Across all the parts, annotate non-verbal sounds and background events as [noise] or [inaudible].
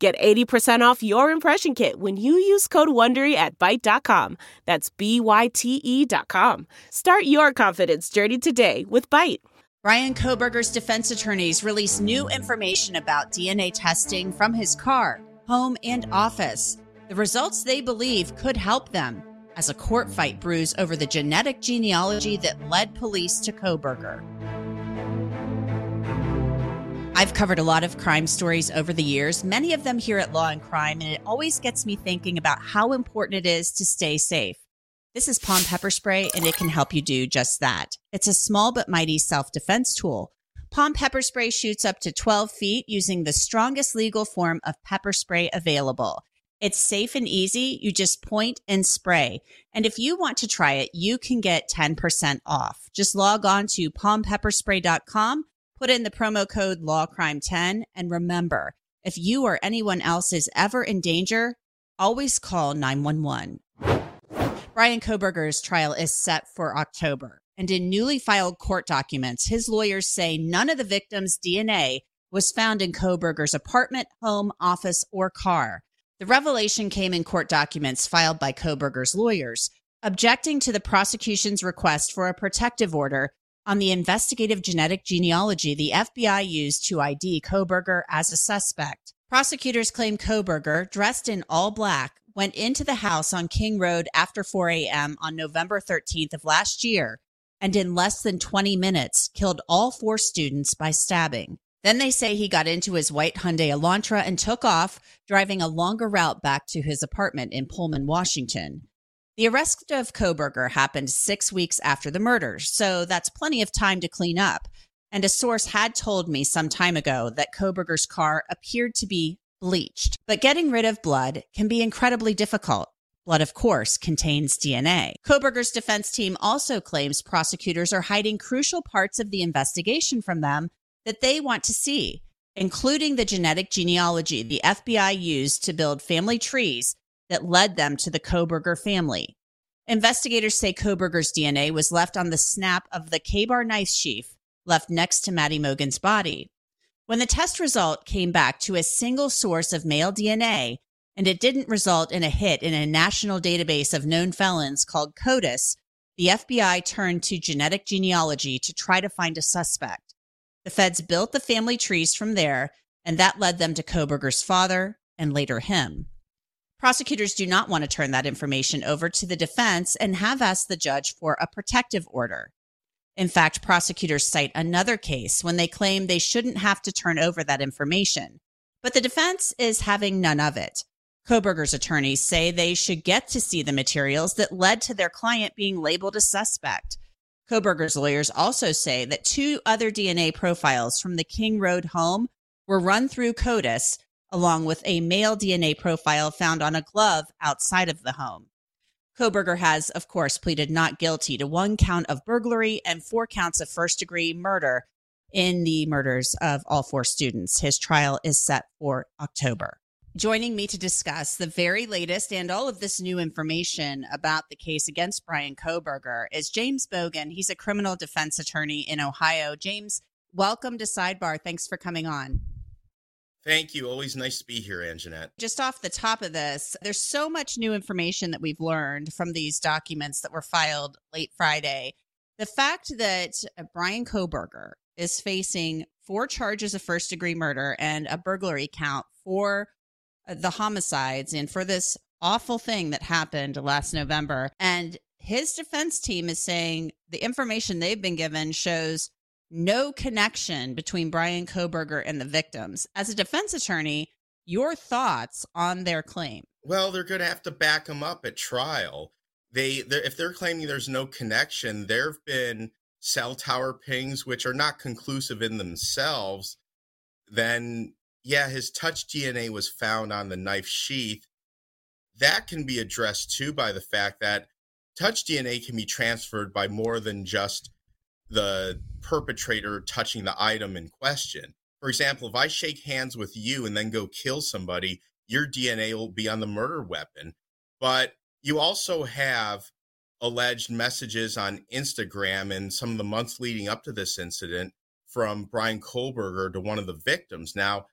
Get 80% off your impression kit when you use code WONDERY at Byte.com. That's B-Y-T-E dot com. Start your confidence journey today with Byte. Bryan Kohberger's defense attorneys released new information about DNA testing from his car, home, and office. The results they believe could help them as a court fight brews over the genetic genealogy that led police to Kohberger. I've covered a lot of crime stories over the years, many of them here at Law and Crime, and it always gets me thinking about how important it is to stay safe. This is POM Pepper Spray, and it can help you do just that. It's a small but mighty self defense tool. POM Pepper Spray shoots up to 12 feet using the strongest legal form of pepper spray available. It's safe and easy. You just point and spray. And if you want to try it, you can get 10% off. Just log on to pompepperspray.com Put in the promo code LawCrime10 and remember, if you or anyone else is ever in danger, always call 911. bryan kohberger's trial is set for October, and in newly filed court documents, his lawyers say none of the victim's DNA was found in kohberger's apartment, home, office, or car. The revelation came in court documents filed by kohberger's lawyers, objecting to the prosecution's request for a protective order on the investigative genetic genealogy the FBI used to ID Kohberger as a suspect. Prosecutors claim Kohberger, dressed in all black, went into the house on King Road after 4 a.m. on November 13th of last year and in less than 20 minutes killed all four students by stabbing. Then they say he got into his white Hyundai Elantra and took off, driving a longer route back to his apartment in Pullman, Washington. The arrest of Kohberger happened six weeks after the murders, so that's plenty of time to clean up. And a source had told me some time ago that Kohberger's car appeared to be bleached. But getting rid of blood can be incredibly difficult. Blood, of course, contains DNA. Kohberger's defense team also claims prosecutors are hiding crucial parts of the investigation from them that they want to see, including the genetic genealogy the FBI used to build family trees that led them to the Kohberger family. Investigators say Kohberger's DNA was left on the snap of the Ka-Bar knife sheath left next to Maddie Mogen's body. When the test result came back to a single source of male DNA, and it didn't result in a hit in a national database of known felons called CODIS, the FBI turned to genetic genealogy to try to find a suspect. The feds built the family trees from there, and that led them to Kohberger's father and later him. Prosecutors do not want to turn that information over to the defense and have asked the judge for a protective order. In fact, prosecutors cite another case when they claim they shouldn't have to turn over that information. But the defense is having none of it. Kohberger's attorneys say they should get to see the materials that led to their client being labeled a suspect. Kohberger's lawyers also say that two other DNA profiles from the King Road home were run through CODIS along with a male DNA profile found on a glove outside of the home. Kohberger has, of course, pleaded not guilty to one count of burglary and four counts of first degree murder in the murders of all four students. His trial is set for October. Joining me to discuss the very latest and all of this new information about the case against Bryan Kohberger is James Bogen. He's a criminal defense attorney in Ohio. James, welcome to Sidebar. Thanks for coming on. Thank you. Always nice to be here, Angenette. Just off the top of this, there's so much new information that we've learned from these documents that were filed late Friday. The fact that Bryan Kohberger is facing four charges of first degree murder and a burglary count for uh, the homicides and for this awful thing that happened last November. And his defense team is saying the information they've been given shows no connection between Bryan Kohberger and the victims. As a defense attorney, your thoughts on their claim? Well, they're going to have to back them up at trial. They, if they're claiming there's no connection, there have been cell tower pings which are not conclusive in themselves. Then, yeah, his touch DNA was found on the knife sheath. that can be addressed too by the fact that touch DNA can be transferred by more than just the perpetrator touching the item in question. For example, if I shake hands with you and then go kill somebody, your DNA will be on the murder weapon. But you also have alleged messages on Instagram and some of the months leading up to this incident from Bryan Kohberger to one of the victims. Now,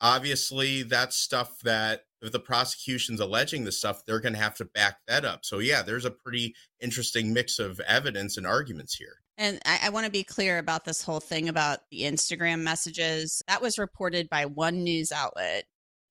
obviously, that's stuff that if the prosecution's alleging the stuff, they're going to have to back that up. So, yeah, there's a pretty interesting mix of evidence and arguments here. And I, I want to be clear about this whole thing about the Instagram messages. That was reported by one news outlet.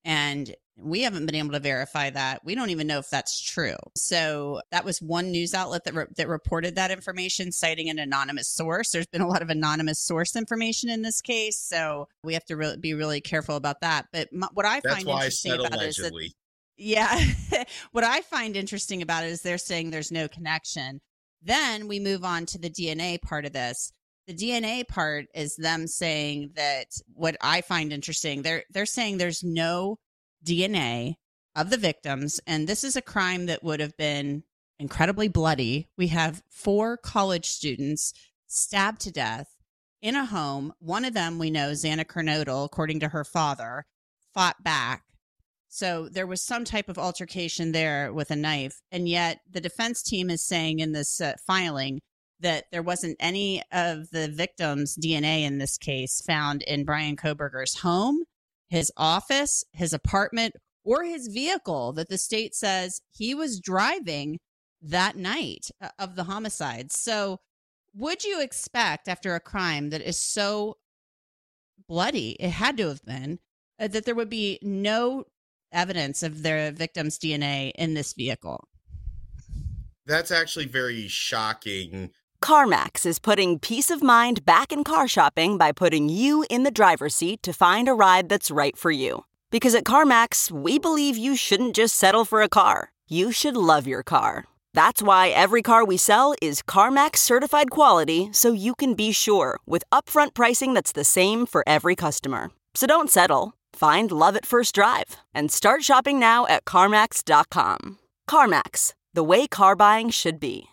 And we haven't been able to verify that. We don't even know if that's true. So that was one news outlet that re- that reported that information, citing an anonymous source. There's been a lot of anonymous source information in this case, so we have to re- be really careful about that. But my, what I That's find I interesting said about it is that allegedly. yeah. [laughs] what I find interesting about it is they're saying there's no connection. Then we move on to the DNA part of this. The DNA part is them saying that what I find interesting, they're they're saying there's no DNA of the victims and this is a crime that would have been incredibly bloody. We have four college students stabbed to death in a home. One of them we know, Xana Kernodle, according to her father, fought back so there was some type of altercation there with a knife. And yet the defense team is saying in this uh, filing that there wasn't any of the victim's DNA in this case found in Bryan Kohberger's home, his office, his apartment, or his vehicle that the state says he was driving that night uh, of the homicide. So would you expect after a crime that is so bloody, it had to have been, uh, that there would be no evidence of their victim's DNA in this vehicle. That's actually very shocking. CarMax is putting peace of mind back in car shopping by putting you in the driver's seat to find a ride that's right for you. Because at CarMax, we believe you shouldn't just settle for a car, you should love your car. That's why every car we sell is CarMax certified quality so you can be sure with upfront pricing that's the same for every customer. So don't settle. Find love at first drive and start shopping now at CarMax.com. CarMax, the way car buying should be.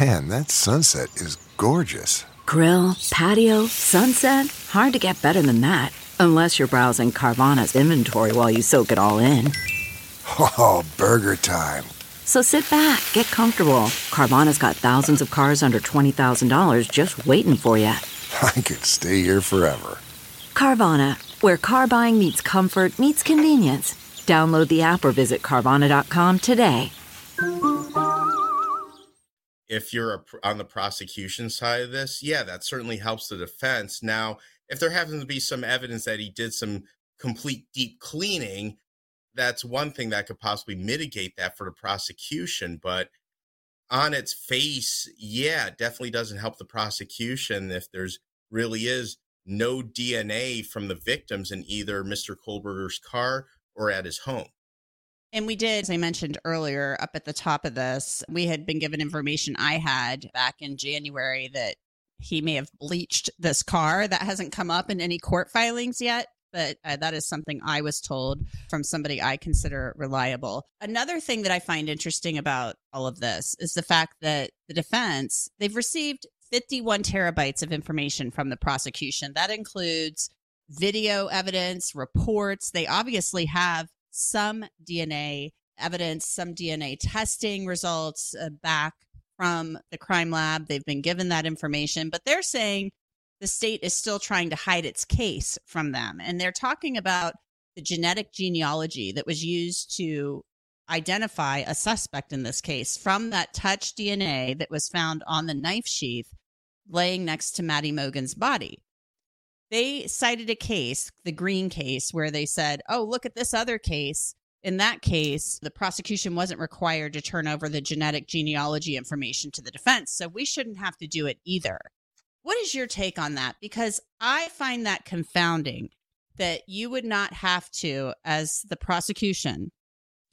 Man, that sunset is gorgeous. Grill, patio, sunset. Hard to get better than that. Unless you're browsing Carvana's inventory while you soak it all in. [laughs] Oh, burger time. So sit back, get comfortable. Carvana's got thousands of cars under $20,000 just waiting for you. [laughs] I could stay here forever. Carvana, where car buying meets comfort, meets convenience. Download the app or visit Carvana.com today. If you're a, on the prosecution side of this, yeah, that certainly helps the defense. Now, if there happens to be some evidence that he did some complete deep cleaning, that's one thing that could possibly mitigate that for the prosecution. But on its face, yeah, it definitely doesn't help the prosecution if there's really is no DNA from the victims in either Mr. Kohberger's car or at his home. And we did, as I mentioned earlier, up at the top of this, we had been given information I had back in January that he may have bleached this car. That hasn't come up in any court filings yet, but uh, that is something I was told from somebody I consider reliable. Another thing that I find interesting about all of this is the fact that the defense, they've received 51 terabytes of information from the prosecution. That includes video evidence, reports. They obviously have some DNA evidence, some DNA testing results uh, back from the crime lab. They've been given that information, but they're saying the state is still trying to hide its case from them. And they're talking about the genetic genealogy that was used to identify a suspect in this case from that touch DNA that was found on the knife sheath laying next to Maddie Mogen's body. They cited a case, the Green case, where they said, oh, look at this other case. In that case, the prosecution wasn't required to turn over the genetic genealogy information to the defense. So we shouldn't have to do it either. What is your take on that? Because I find that confounding that you would not have to, as the prosecution,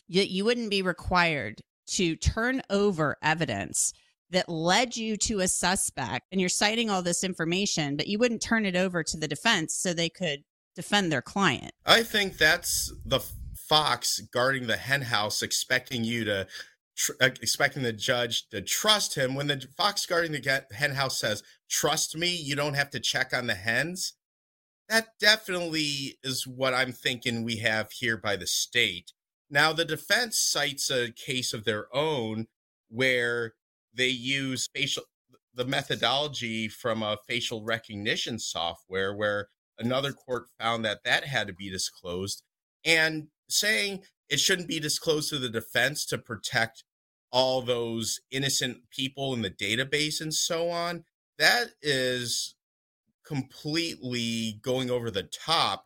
you, you wouldn't be required to turn over evidence that led you to a suspect and you're citing all this information, but you wouldn't turn it over to the defense so they could defend their client. I think that's the fox guarding the hen house, expecting you to, tr- uh, expecting the judge to trust him. When the fox guarding the hen house says, "Trust me, you don't have to check on the hens." That definitely is what I'm thinking we have here by the state. Now, the defense cites a case of their own where they use facial the methodology from a facial recognition software where another court found that that had to be disclosed and saying it shouldn't be disclosed to the defense to protect all those innocent people in the database and so on. That is completely going over the top.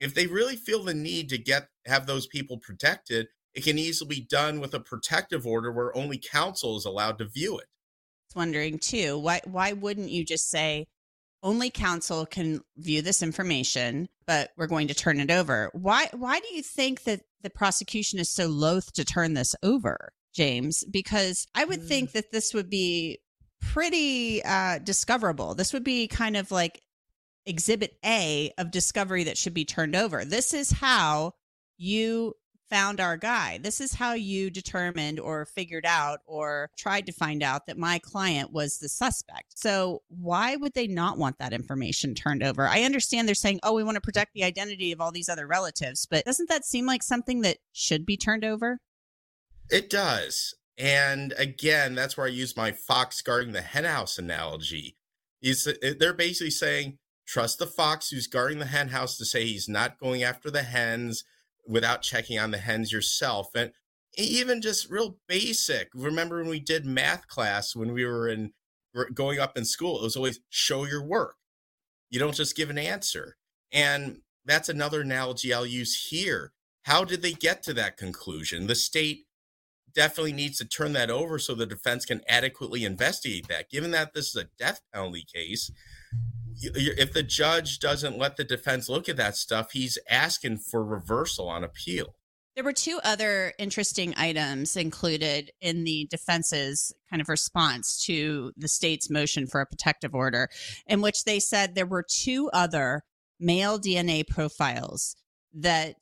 If they really feel the need to get have those people protected it can easily be done with a protective order where only counsel is allowed to view it. I was wondering too why why wouldn't you just say only counsel can view this information but we're going to turn it over. Why why do you think that the prosecution is so loath to turn this over james? Because i would mm. think that this would be pretty uh discoverable. This would be kind of like exhibit a of discovery that should be turned over. This is how you found our guy. This is how you determined or figured out or tried to find out that my client was the suspect. So, why would they not want that information turned over? I understand they're saying, oh, we want to protect the identity of all these other relatives, but doesn't that seem like something that should be turned over? It does. And again, that's where I use my fox guarding the henhouse analogy. Is they're basically saying, trust the fox who's guarding the henhouse to say he's not going after the hens without checking on the hens yourself. And even just real basic. Remember when we did math class when we were in going up in school, it was always show your work. You don't just give an answer. And that's another analogy I'll use here. How did they get to that conclusion? The state definitely needs to turn that over so the defense can adequately investigate that. Given that this is a death penalty case, if the judge doesn't let the defense look at that stuff, he's asking for reversal on appeal. There were two other interesting items included in the defense's kind of response to the state's motion for a protective order, in which they said there were two other male DNA profiles that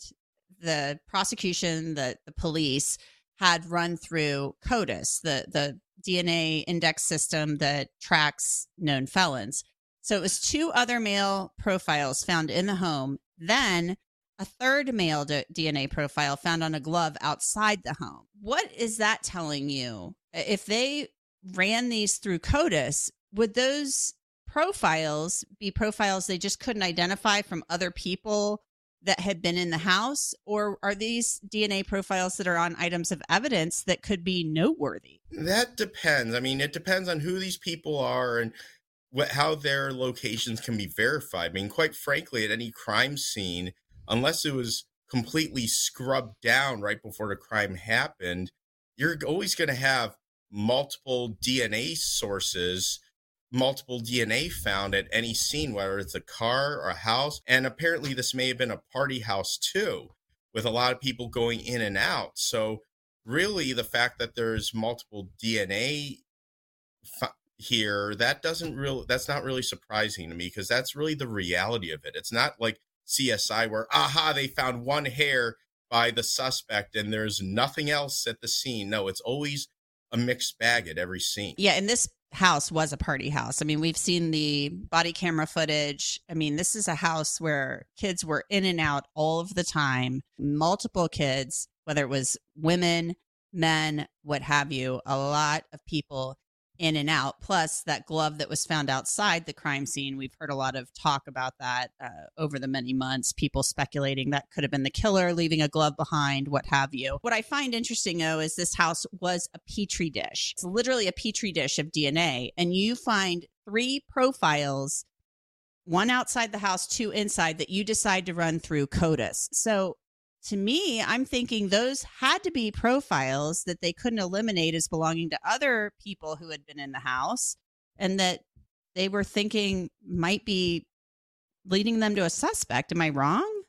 the prosecution, the, the police had run through CODIS, the, the DNA index system that tracks known felons. So it was two other male profiles found in the home, then a third male d- DNA profile found on a glove outside the home. What is that telling you? If they ran these through CODIS, would those profiles be profiles they just couldn't identify from other people that had been in the house? Or are these DNA profiles that are on items of evidence that could be noteworthy? That depends. I mean, it depends on who these people are and what how their locations can be verified. I mean, quite frankly, at any crime scene, unless it was completely scrubbed down right before the crime happened, you're always going to have multiple DNA sources, multiple DNA found at any scene, whether it's a car or a house. And apparently, this may have been a party house too, with a lot of people going in and out. So, really, the fact that there's multiple DNA here that doesn't really that's not really surprising to me because that's really the reality of it. It's not like csi where aha they found one hair by the suspect and there's nothing else at the scene. No it's always a mixed bag at every scene. Yeah and this house was a party house. I mean we've seen the body camera footage. I mean this is a house where kids were in and out all of the time multiple kids whether it was women men what have you a lot of people in and out. Plus, that glove that was found outside the crime scene. We've heard a lot of talk about that uh, over the many months. People speculating that could have been the killer leaving a glove behind, what have you. What I find interesting, though, is this house was a petri dish. It's literally a petri dish of DNA. And you find three profiles one outside the house, two inside that you decide to run through CODIS. So to me, I'm thinking those had to be profiles that they couldn't eliminate as belonging to other people who had been in the house and that they were thinking might be leading them to a suspect. Am I wrong?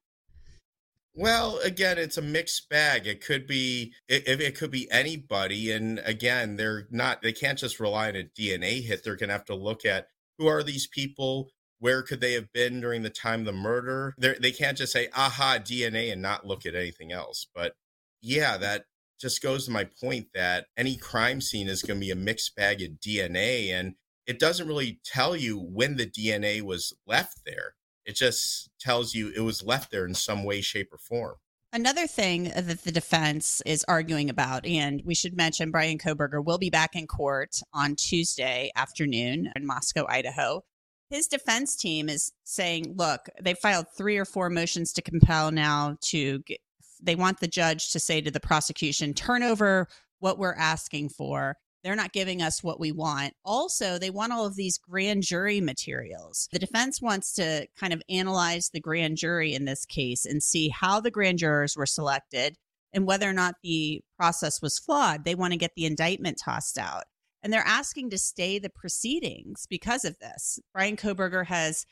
Well, again, it's a mixed bag. It could be it, it could be anybody, and again, they're not. They can't just rely on a DNA hit. They're going to have to look at who are these people where could they have been during the time of the murder? They're, they can not just say, aha, DNA and not look at anything else. But yeah, that just goes to my point that any crime scene is going to be a mixed bag of DNA. And it doesn't really tell you when the DNA was left there. It just tells you it was left there in some way, shape, or form. Another thing that the defense is arguing about, and we should mention Bryan Kohberger will be back in court on Tuesday afternoon in Moscow, Idaho. His defense team is saying, look, they filed three or four motions to compel now to get, they want the judge to say to the prosecution, turn over what we're asking for they're not giving us what we want. Also, they want all of these grand jury materials. The defense wants to kind of analyze the grand jury in this case and see how the grand jurors were selected and whether or not the process was flawed. They want to get the indictment tossed out. And they're asking to stay the proceedings because of this. Bryan Kohberger has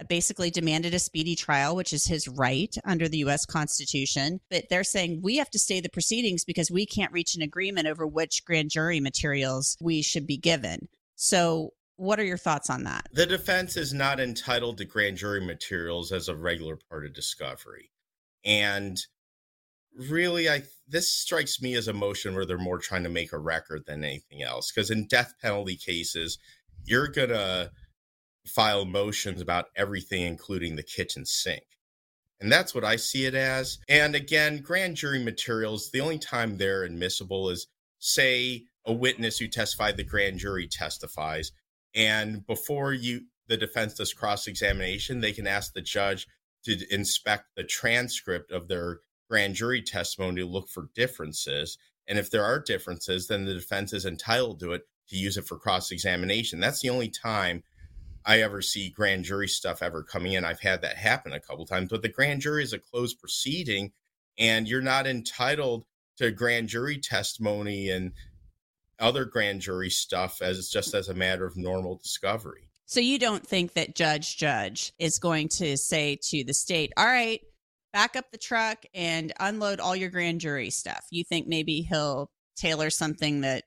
uh, basically demanded a speedy trial, which is his right under the U.S. Constitution. But they're saying we have to stay the proceedings because we can't reach an agreement over which grand jury materials we should be given. So, what are your thoughts on that? The defense is not entitled to grand jury materials as a regular part of discovery. And really i this strikes me as a motion where they're more trying to make a record than anything else because in death penalty cases you're gonna file motions about everything, including the kitchen sink. And that's what I see it as. And again, grand jury materials, the only time they're admissible is, say, a witness who testified the grand jury testifies. And before you the defense does cross examination, they can ask the judge to inspect the transcript of their grand jury testimony to look for differences. And if there are differences, then the defense is entitled to it to use it for cross examination. That's the only time I ever see grand jury stuff ever coming in. I've had that happen a couple times, but the grand jury is a closed proceeding and you're not entitled to grand jury testimony and other grand jury stuff as just as a matter of normal discovery. So you don't think that Judge Judge is going to say to the state, "All right, back up the truck and unload all your grand jury stuff." You think maybe he'll tailor something that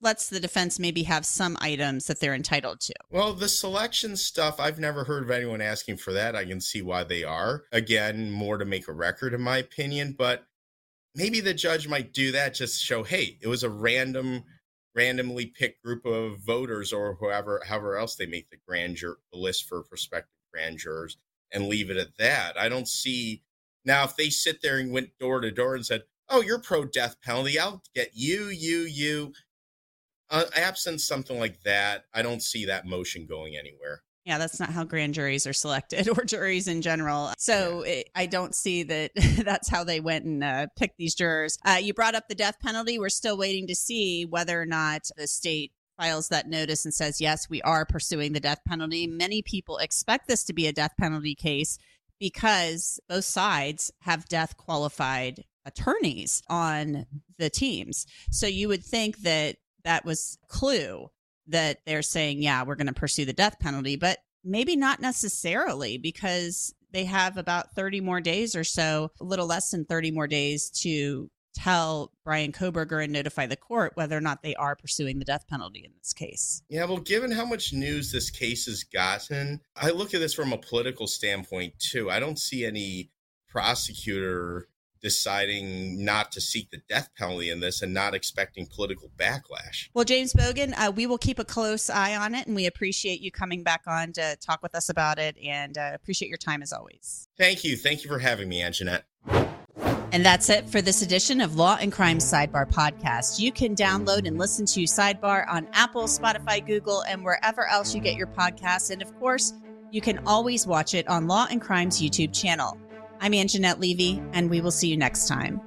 lets the defense maybe have some items that they're entitled to. Well, the selection stuff, I've never heard of anyone asking for that. I can see why they are. Again, more to make a record, in my opinion, but maybe the judge might do that just to show, hey, it was a random randomly picked group of voters or whoever however else they make the grand jury list for prospective grand jurors and leave it at that. I don't see now if they sit there and went door to door and said, "Oh, you're pro death penalty. I'll get you, you, you." uh, absent something like that, I don't see that motion going anywhere. Yeah, that's not how grand juries are selected [laughs] or juries in general. So yeah. it, I don't see that [laughs] that's how they went and uh, picked these jurors. Uh, you brought up the death penalty. We're still waiting to see whether or not the state files that notice and says, yes, we are pursuing the death penalty. Many people expect this to be a death penalty case because both sides have death qualified attorneys on the teams. So you would think that that was clue that they're saying, yeah, we're going to pursue the death penalty, but maybe not necessarily because they have about 30 more days or so, a little less than 30 more days to tell Bryan Kohberger and notify the court whether or not they are pursuing the death penalty in this case. Yeah, well, given how much news this case has gotten, I look at this from a political standpoint too. I don't see any prosecutor deciding not to seek the death penalty in this and not expecting political backlash. Well, James Bogen, uh, we will keep a close eye on it, and we appreciate you coming back on to talk with us about it, and uh, appreciate your time as always. Thank you. Thank you for having me, Angenette. And that's it for this edition of Law and Crime Sidebar Podcast. You can download and listen to Sidebar on Apple, Spotify, Google, and wherever else you get your podcasts. And of course, you can always watch it on Law and Crime's YouTube channel. I'm Angenette Levy, and we will see you next time.